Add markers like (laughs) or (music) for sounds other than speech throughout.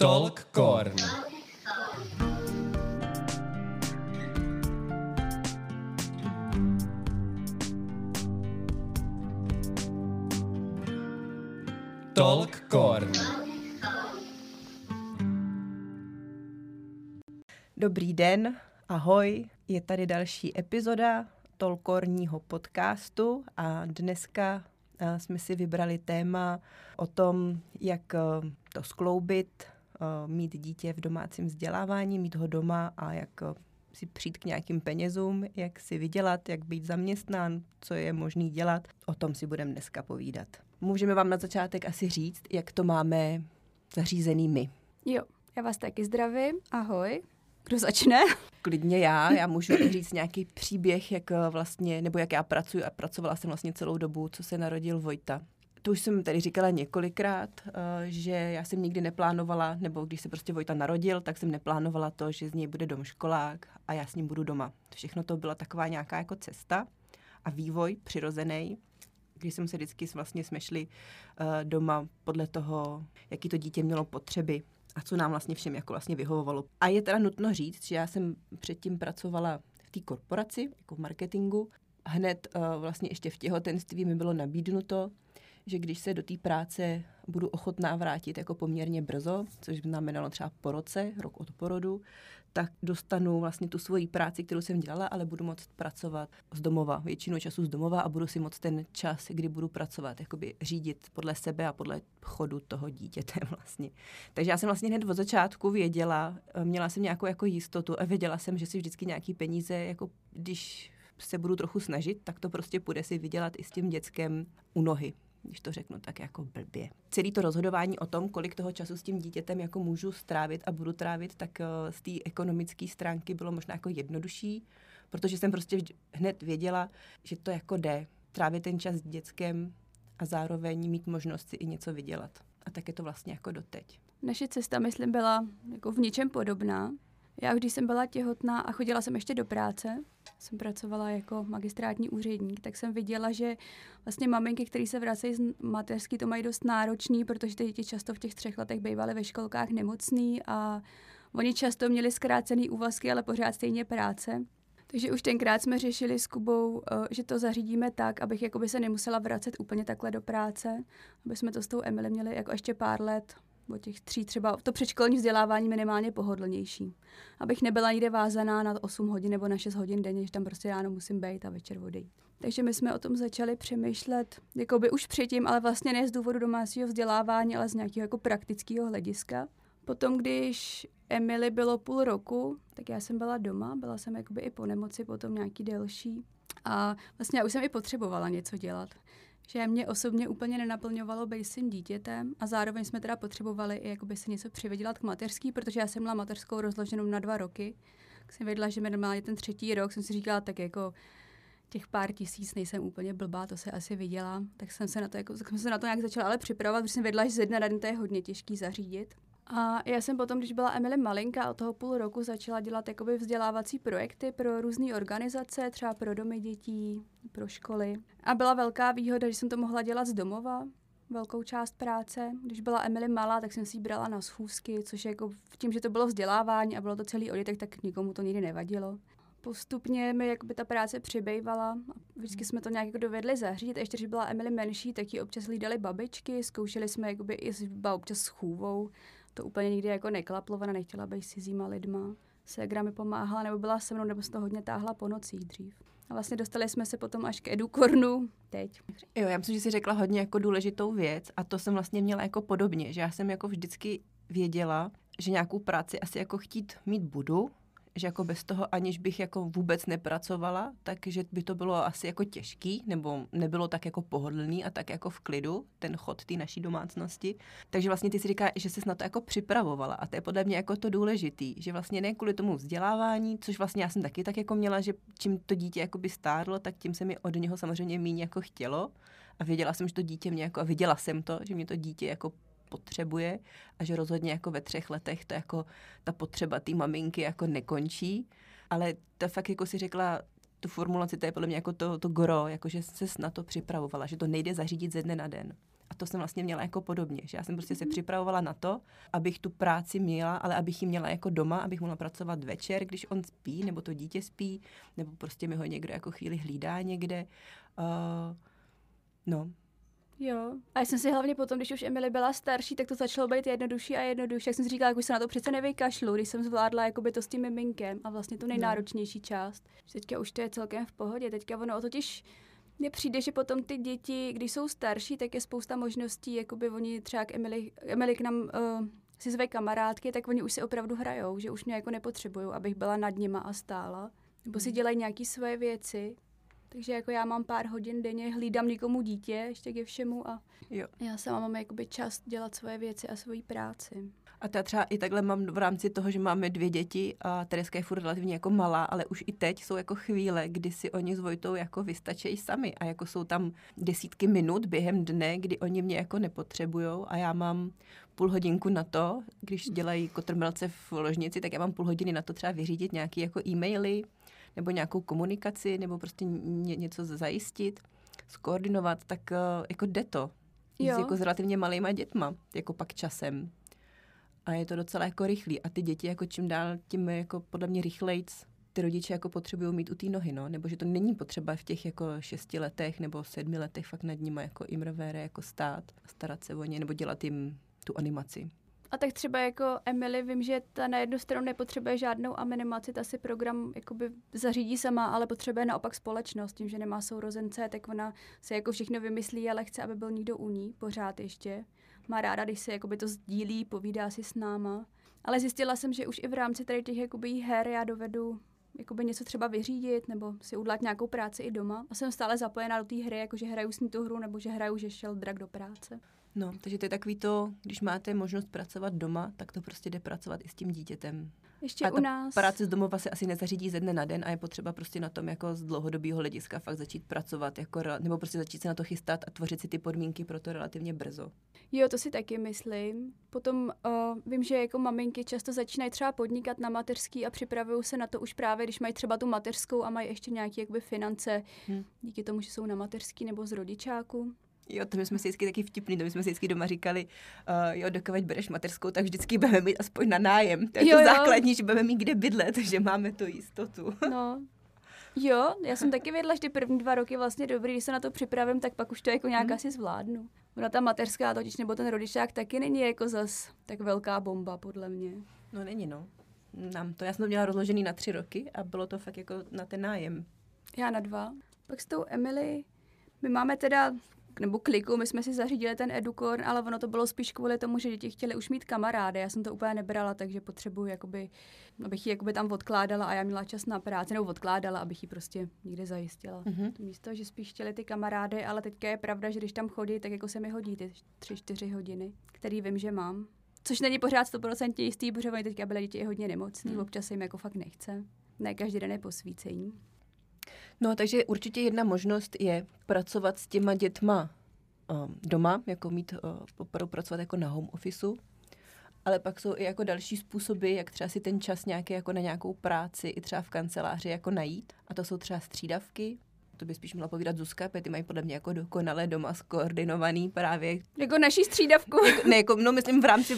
Talkcorn. Talkcorn. Dobrý den, ahoj, je tady další epizoda Tolkorního podcastu a dneska eh, jsme si vybrali téma o tom, jak eh, to skloubit, mít dítě v domácím vzdělávání, mít ho doma a jak si přijít k nějakým penězům, jak si vydělat, jak být zaměstnán, co je možný dělat. O tom si budeme dneska povídat. Můžeme vám na začátek asi říct, jak to máme zařízený my. Jo, já vás taky zdravím. Ahoj. Kdo začne? (laughs) Klidně já, já můžu říct nějaký příběh, jak vlastně, nebo jak já pracuji a pracovala jsem vlastně celou dobu, co se narodil Vojta. To už jsem tady říkala několikrát, eh, že já jsem nikdy neplánovala, nebo když se prostě Vojta narodil, tak jsem neplánovala to, že z něj bude domškolák a já s ním budu doma. Všechno to byla taková nějaká jako cesta a vývoj přirozený, když jsme se vždycky vlastně smešli uh, doma podle toho, jaký to dítě mělo potřeby a co nám vlastně všem jako vlastně vyhovovalo. A je teda nutno říct, že já jsem předtím pracovala v té korporaci, jako v marketingu. Hned uh, vlastně ještě v těhotenství mi bylo nabídnuto, že když se do té práce budu ochotná vrátit jako poměrně brzo, což znamenalo třeba po roce, rok od porodu, tak dostanu vlastně tu svoji práci, kterou jsem dělala, ale budu moct pracovat z domova, většinu času z domova a budu si moct ten čas, kdy budu pracovat, jakoby řídit podle sebe a podle chodu toho dítěte (laughs) vlastně. Takže já jsem vlastně hned od začátku věděla, měla jsem nějakou jako jistotu a věděla jsem, že si vždycky nějaký peníze, jako když se budu trochu snažit, tak to prostě půjde si vydělat i s tím dětskem u nohy když to řeknu tak jako blbě. Celý to rozhodování o tom, kolik toho času s tím dítětem jako můžu strávit a budu trávit, tak eh, z té ekonomické stránky bylo možná jako jednodušší, protože jsem prostě hned věděla, že to jako jde. Trávit ten čas s dětskem a zároveň mít možnost si i něco vydělat. A tak je to vlastně jako doteď. Naše cesta, myslím, byla jako v něčem podobná. Já, když jsem byla těhotná a chodila jsem ještě do práce, jsem pracovala jako magistrátní úředník, tak jsem viděla, že vlastně maminky, které se vracejí z mateřský, to mají dost náročný, protože ty děti často v těch třech letech bývaly ve školkách nemocný a oni často měli zkrácený úvazky, ale pořád stejně práce. Takže už tenkrát jsme řešili s Kubou, eh, že to zařídíme tak, abych jakoby se nemusela vracet úplně takhle do práce, aby jsme to s tou Emily měli jako ještě pár let, od těch tří třeba to předškolní vzdělávání minimálně pohodlnější. Abych nebyla nikde vázaná na 8 hodin nebo na 6 hodin denně, že tam prostě ráno musím být a večer odejít. Takže my jsme o tom začali přemýšlet jako by už předtím, ale vlastně ne z důvodu domácího vzdělávání, ale z nějakého jako praktického hlediska. Potom, když Emily bylo půl roku, tak já jsem byla doma, byla jsem jakoby i po nemoci, potom nějaký delší. A vlastně já už jsem i potřebovala něco dělat že mě osobně úplně nenaplňovalo být s tím dítětem a zároveň jsme teda potřebovali i jakoby si něco přivydělat k mateřský, protože já jsem měla mateřskou rozloženou na dva roky. Tak jsem věděla, že normálně ten třetí rok jsem si říkala, tak jako těch pár tisíc nejsem úplně blbá, to se asi viděla, tak jsem se na to, jako, jsem se na to nějak začala ale připravovat, protože jsem věděla, že ze dne na den to je hodně těžký zařídit. A já jsem potom, když byla Emily malinka, od toho půl roku začala dělat jakoby vzdělávací projekty pro různé organizace, třeba pro domy dětí, pro školy. A byla velká výhoda, že jsem to mohla dělat z domova, velkou část práce. Když byla Emily malá, tak jsem si ji brala na schůzky, což jako v tím, že to bylo vzdělávání a bylo to celý o dětech, tak nikomu to nikdy nevadilo. Postupně mi jakoby ta práce přibývala. Vždycky jsme to nějak jako dovedli zařídit. Ještě když byla Emily menší, tak ji občas hlídali babičky, zkoušeli jsme jakoby i s, občas s chůvou to úplně nikdy jako neklaplo, ona nechtěla být si zima lidma. Ségra mi pomáhala, nebo byla se mnou, nebo se to hodně táhla po nocích dřív. A vlastně dostali jsme se potom až k edukornu teď. Jo, já myslím, že jsi řekla hodně jako důležitou věc a to jsem vlastně měla jako podobně, že já jsem jako vždycky věděla, že nějakou práci asi jako chtít mít budu, že jako bez toho, aniž bych jako vůbec nepracovala, takže by to bylo asi jako těžký, nebo nebylo tak jako pohodlný a tak jako v klidu, ten chod té naší domácnosti. Takže vlastně ty si říká, že jsi na to jako připravovala a to je podle mě jako to důležitý, že vlastně ne kvůli tomu vzdělávání, což vlastně já jsem taky tak jako měla, že čím to dítě jako by stárlo, tak tím se mi od něho samozřejmě méně jako chtělo a věděla jsem, že to dítě mě jako, a viděla jsem to, že mě to dítě jako potřebuje a že rozhodně jako ve třech letech to jako ta potřeba té maminky jako nekončí. Ale to fakt jako si řekla, tu formulaci, to je podle mě jako to, to gro, jako že se na to připravovala, že to nejde zařídit ze dne na den. A to jsem vlastně měla jako podobně, že já jsem prostě se Mhm. připravovala na to, abych tu práci měla, ale abych ji měla jako doma, abych mohla pracovat večer, když on spí, nebo to dítě spí, nebo prostě mi ho někdo jako chvíli hlídá někde. Uh, no, Jo. A já jsem si hlavně potom, když už Emily byla starší, tak to začalo být jednodušší a jednodušší. Jak jsem si říkala, jak už se na to přece nevykašlu, když jsem zvládla jakoby to s tím miminkem a vlastně tu nejnáročnější část. Teďka už to je celkem v pohodě. Teďka ono totiž mně přijde, že potom ty děti, když jsou starší, tak je spousta možností, jakoby oni třeba k Emily, Emily k nám uh, si zve kamarádky, tak oni už si opravdu hrajou, že už mě jako nepotřebují, abych byla nad nima a stála. Nebo si dělají nějaké svoje věci. Takže jako já mám pár hodin denně, hlídám někomu dítě ještě ke všemu a jo. já sama mám jakoby čas dělat svoje věci a svoji práci. A já třeba i takhle mám v rámci toho, že máme dvě děti a Tereska je furt relativně jako malá, ale už i teď jsou jako chvíle, kdy si oni s Vojtou jako vystačejí sami a jako jsou tam desítky minut během dne, kdy oni mě jako nepotřebujou a já mám půl hodinku na to, když dělají kotrmelce v ložnici, tak já mám půl hodiny na to třeba vyřídit nějaké jako e-maily nebo nějakou komunikaci nebo prostě ně, něco zajistit, skoordinovat, tak uh, jako jde to. Jo. Jako s relativně malýma dětma, jako pak časem. A je to docela jako rychlý. A ty děti jako čím dál, tím jako podle mě rychlejc ty rodiče jako potřebují mít u té nohy, no. Nebo že to není potřeba v těch jako šesti letech nebo sedmi letech fakt nad nimi jako imrvére jako stát, starat se o ně nebo dělat jim tu animaci. A tak třeba jako Emily, vím, že ta na jednu stranu nepotřebuje žádnou animaci, ta si program jakoby zařídí sama, ale potřebuje naopak společnost. Tím, že nemá sourozence, tak ona se jako všechno vymyslí, ale chce, aby byl někdo u ní pořád ještě. Má ráda, když se jakoby to sdílí, povídá si s náma. Ale zjistila jsem, že už i v rámci tady těch jakoby her já dovedu jakoby něco třeba vyřídit nebo si udělat nějakou práci i doma. A jsem stále zapojená do té hry, jakože hraju s ní tu hru nebo že hraju, že šel drak do práce. No, takže to je takový to, když máte možnost pracovat doma, tak to prostě jde pracovat i s tím dítětem. Ještě a u ta nás... práce z domova se asi nezařídí ze dne na den a je potřeba prostě na tom jako z dlouhodobého hlediska fakt začít pracovat, jako, nebo prostě začít se na to chystat a tvořit si ty podmínky pro to relativně brzo. Jo, to si taky myslím. Potom uh, vím, že jako maminky často začínají třeba podnikat na mateřský a připravují se na to už právě, když mají třeba tu mateřskou a mají ještě nějaké finance Hm. díky tomu, že jsou na mateřský nebo z rodičáku. Jo, to my jsme si vždycky taky vtipný, to my jsme si vždycky doma říkali, uh, jo, dokud bereš mateřskou, tak vždycky budeme mít aspoň na nájem. To je Jo, to jo. základní, že budeme mít kde bydlet, (laughs) že máme tu jistotu. (laughs) No, jo, já jsem taky vědla, že ty první dva roky vlastně dobrý, když se na to připravím, tak pak už to jako nějak Hm. asi zvládnu. Ona ta mateřská totiž nebo ten rodičák taky není jako zas tak velká bomba, podle mě. No není, no. Nám to, já jsem to měla rozložený na tři roky a bylo to fakt jako na ten nájem. Já na dva. Pak s tou Emily, my máme teda, nebo kliku, my jsme si zařídili ten edukorn, ale ono to bylo spíš kvůli tomu, že děti chtěli už mít kamarády. Já jsem to úplně nebrala, takže potřebuji, jakoby, abych ji jakoby tam odkládala a já měla čas na práci, nebo odkládala, abych ji prostě někde zajistila. Mhm. To místo, že spíš chtěli ty kamarády, ale teďka je pravda, že když tam chodí, tak jako se mi hodí ty tři, čtyři hodiny, který vím, že mám. Což není pořád 100% jistý, protože oni teďka byly děti i hodně nemocný, Hmm. občas se jim jako fakt nechce. Ne každý den je posvícení. No, takže určitě jedna možnost je pracovat s těma dětma um, doma, jako mít uh, opravdu pracovat jako na home officeu, ale pak jsou i jako další způsoby, jak třeba si ten čas nějaký jako na nějakou práci i třeba v kanceláři jako najít. A to jsou třeba střídavky, to by spíš měla povídat Zuzka, protože ty mají podle mě jako dokonale doma skoordinovaný právě, Jako naší střídavku. jako, ne, jako, no myslím v rámci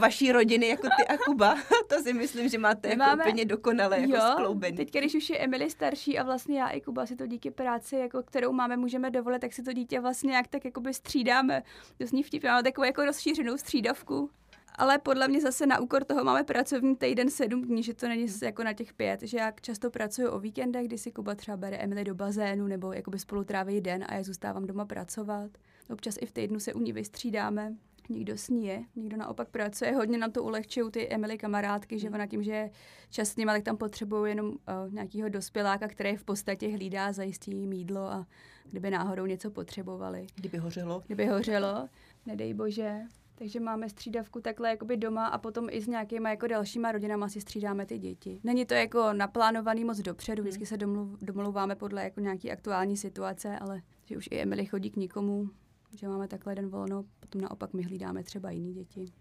vaší rodiny, jako ty a Kuba, (laughs) to si myslím, že máte jako Máme- úplně dokonale jako jo, skloubený. teď když už je Emily starší a vlastně já i Kuba si to díky práci, jako kterou máme, můžeme dovolit, tak si to dítě vlastně jak tak jakoby střídáme. To zní vtipně, máme takovou jako rozšířenou střídavku. Ale podle mě zase na úkor toho máme pracovní týden sedm dní, že to není s- jako na těch pět, že já často pracuji o víkendech, kdy si Kuba třeba bere Emily do bazénu nebo jakoby spolu tráví den a já zůstávám doma pracovat. Občas i v týdnu se u ní vystřídáme. Někdo s ní je, někdo naopak pracuje. Hodně nám to ulehčují ty Emily kamarádky, že ona tím, že je čas s nima, tak tam potřebují jenom uh, nějakého dospěláka, který v podstatě hlídá, zajistí jim jídlo a kdyby náhodou něco potřebovali. Kdyby hořelo. Kdyby hořelo, nedej bože. Takže máme střídavku takhle jakoby doma a potom i s nějakýma jako dalšíma rodinama si střídáme ty děti. Není to jako naplánovaný moc dopředu, vždycky se domluv, domluváme podle jako nějaký aktuální situace, ale že už i Emily chodí k nikomu, že máme takhle den volno, potom naopak my hlídáme třeba jiný děti.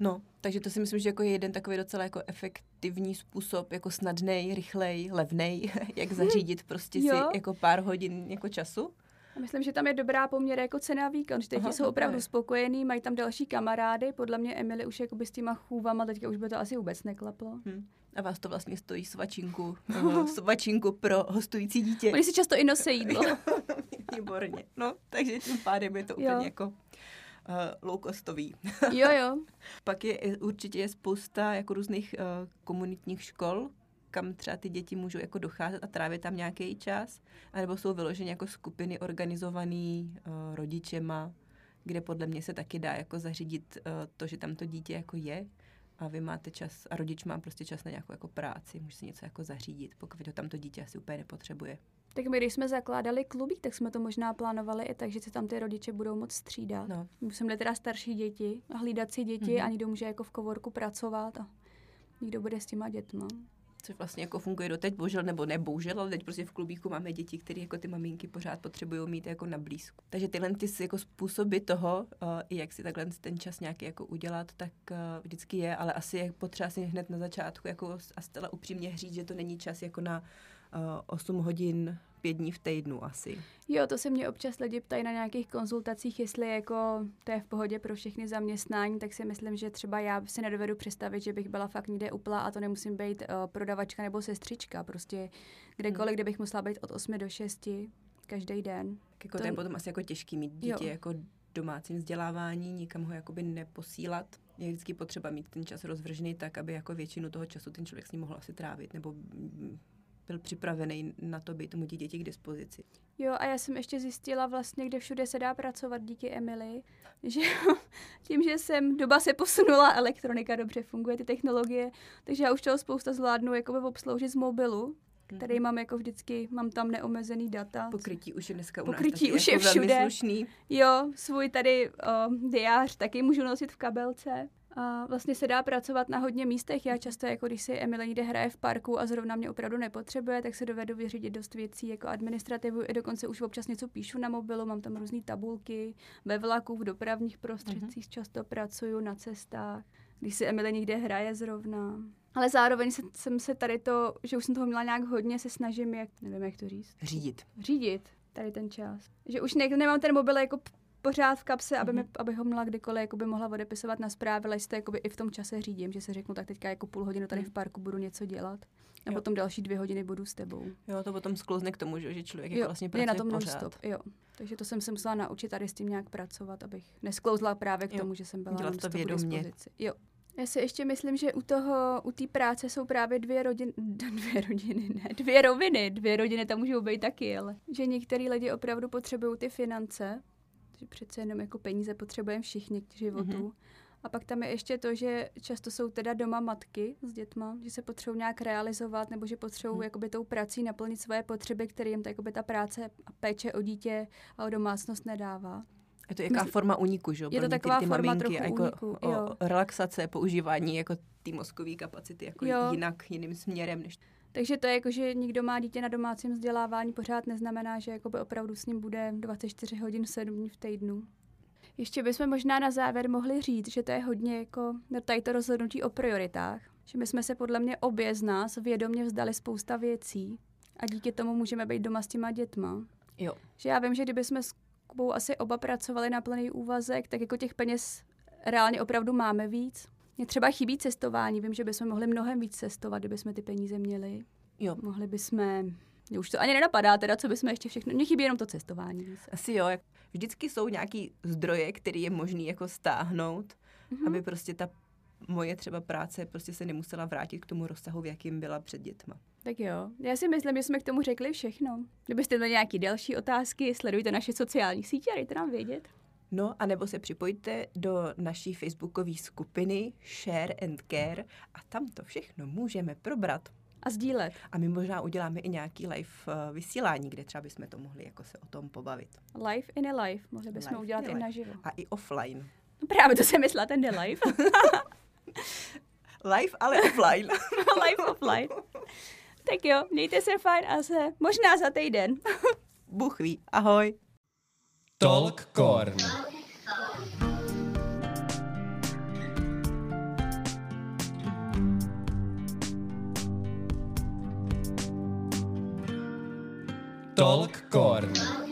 No, takže to si myslím, že jako je jeden takový docela jako efektivní způsob, jako snadnej, rychlej, levnej, (laughs) jak zařídit prostě si Jo. jako pár hodin jako času. A myslím, že tam je dobrá poměr jako cena a výkon, že děti jsou opravdu spokojení, mají tam další kamarády. Podle mě Emily už jakoby s těma chůvama teďka už by to asi vůbec neklaplo. Hmm. A vás to vlastně stojí svačinku, uh, (laughs) svačinku pro hostující dítě. Oni si často i nosí jídlo. (laughs) Výborně. No, takže tím pádem je to úplně jo. jako uh, low costový. jo, jo. (laughs) Pak je určitě je spousta jako různých uh, komunitních škol, kam třeba ty děti můžou jako docházet a trávit tam nějaký čas, anebo jsou vyloženě jako skupiny organizované uh, rodičema, kde podle mě se taky dá jako zařídit uh, to, že tam to dítě jako je a vy máte čas a rodič má prostě čas na nějakou jako práci, může si něco jako zařídit, pokud to tam to dítě asi úplně nepotřebuje. Tak my, když jsme zakládali klubík, tak jsme to možná plánovali i tak, že se tam ty rodiče budou moc střídat. No. Jsme měli teda starší děti a hlídací děti mm-hmm. a někdo může jako v kovorku pracovat a někdo bude s těma dětma což vlastně jako funguje doteď, bohužel nebo nebohužel, ale teď prostě v klubíku máme děti, které jako ty maminky pořád potřebují mít jako na blízku. Takže tyhle ty jako způsoby toho, uh, jak si takhle ten čas nějaký jako udělat, tak uh, vždycky je, ale asi je potřeba si hned na začátku jako a zcela upřímně říct, že to není čas jako na 8 hodin pět dní v týdnu asi. Jo, to se mě občas lidi ptají na nějakých konzultacích, jestli jako to je v pohodě pro všechny zaměstnání, tak si myslím, že třeba já si nedovedu představit, že bych byla fakt někde upla a to nemusím být uh, prodavačka nebo sestřička, prostě kdekoliv, hmm. kde bych musela být od 8 do 6 každý den. Tak jako to, to je potom asi jako těžký mít dítě jo. jako domácím vzdělávání, nikam ho jakoby neposílat. Je vždycky potřeba mít ten čas rozvržený tak, aby jako většinu toho času ten člověk s ním mohl asi trávit, nebo byl připravený na to být tomu dítěti k dispozici. Jo, a já jsem ještě zjistila vlastně, kde všude se dá pracovat díky Emily, (laughs) že tím, že jsem, doba se posunula, elektronika dobře funguje, ty technologie, takže já už toho spousta zvládnu jakoby obsloužit z mobilu, který mhm. mám jako vždycky, mám tam neomezený data. Pokrytí už je dneska u Pokrytí už jako je všude. Slušný. Jo, svůj tady uh, diář taky můžu nosit v kabelce. A vlastně se dá pracovat na hodně místech. Já často, jako když si Emily někde hraje v parku a zrovna mě opravdu nepotřebuje, tak se dovedu vyřídit dost věcí jako administrativu. I dokonce už občas něco píšu na mobilu, mám tam různé tabulky, ve vlaku, v dopravních prostředcích mm-hmm. často pracuju na cestách, když si Emily někde hraje zrovna. Ale zároveň se, jsem se tady to, že už jsem toho měla nějak hodně, se snažím, jak, nevím, jak to říct. Řídit. Řídit tady ten čas. Že už ne, nemám ten mobil jako pořád v kapse, aby, mm-hmm. mi, aby ho měla kdykoliv jakoby mohla odepisovat na zprávy, ale to jakoby i v tom čase řídím, že se řeknu, tak teďka jako půl hodiny tady v mhm. parku budu něco dělat. A jo. potom další dvě hodiny budu s tebou. Jo, to potom sklouzne k tomu, že člověk jo, jako vlastně pracuje je na tom pořád. Non-stop, jo. Takže to jsem se musela naučit tady s tím nějak pracovat, abych nesklouzla právě k jo. tomu, že jsem byla Dělat to vědomě. Jo. Já si ještě myslím, že u toho, u té práce jsou právě dvě rodiny, (laughs) dvě rodiny, ne, dvě roviny, dvě rodiny tam můžou být taky, ale že některý lidi opravdu potřebují ty finance, že přece jenom jako peníze potřebujeme všichni k životu. Mm-hmm. A pak tam je ještě to, že často jsou teda doma matky s dětma, že se potřebují nějak realizovat, nebo že potřebují hmm. jakoby tou prací naplnit svoje potřeby, které jim ta, ta práce a péče o dítě a o domácnost nedává. Je to jaká forma úniku, že? Je to taková ty forma trochu jako úniku, o, jo. relaxace, používání jako té mozkové kapacity jako jo. jinak, jiným směrem. Než... Takže to je jako, že někdo má dítě na domácím vzdělávání, pořád neznamená, že jakoby opravdu s ním bude 24 hodin 7 dní v týdnu. Ještě bychom možná na závěr mohli říct, že to je hodně jako tady to rozhodnutí o prioritách. Že my jsme se podle mě obě z nás vědomě vzdali spousta věcí a díky tomu můžeme být doma s těma dětma. Jo. Že já vím, že kdyby jsme s Kubou asi oba pracovali na plný úvazek, tak jako těch peněz reálně opravdu máme víc. Mě třeba chybí cestování. Vím, že bychom mohli mnohem víc cestovat, kdyby jsme ty peníze měli. Jo. Mohli bychom mě už to ani nenapadá, teda, co bychom ještě všechno. Mně chybí jenom to cestování. Asi jo. Vždycky jsou nějaký zdroje, které je možný jako stáhnout, mm-hmm. aby prostě ta moje třeba práce prostě se nemusela vrátit k tomu rozsahu, v jakým byla před dětma. Tak jo, já si myslím, že jsme k tomu řekli všechno. Kdybyste měli nějaké další otázky, sledujte naše sociální sítě a dejte nám vědět. No a nebo se připojte do naší facebookové skupiny Share and Care a tam to všechno můžeme probrat. A sdílet. A my možná uděláme i nějaký live uh, vysílání, kde třeba bychom to mohli jako se o tom pobavit. Live in a live, mohli bychom live udělat i naživo. A i offline. No právě to jsem myslela, ten jde live. (laughs) live, ale offline. (laughs) live offline. Tak jo, mějte se fajn a se možná za týden. Bůh ví. Ahoj. Talk Corn. Talk Corn.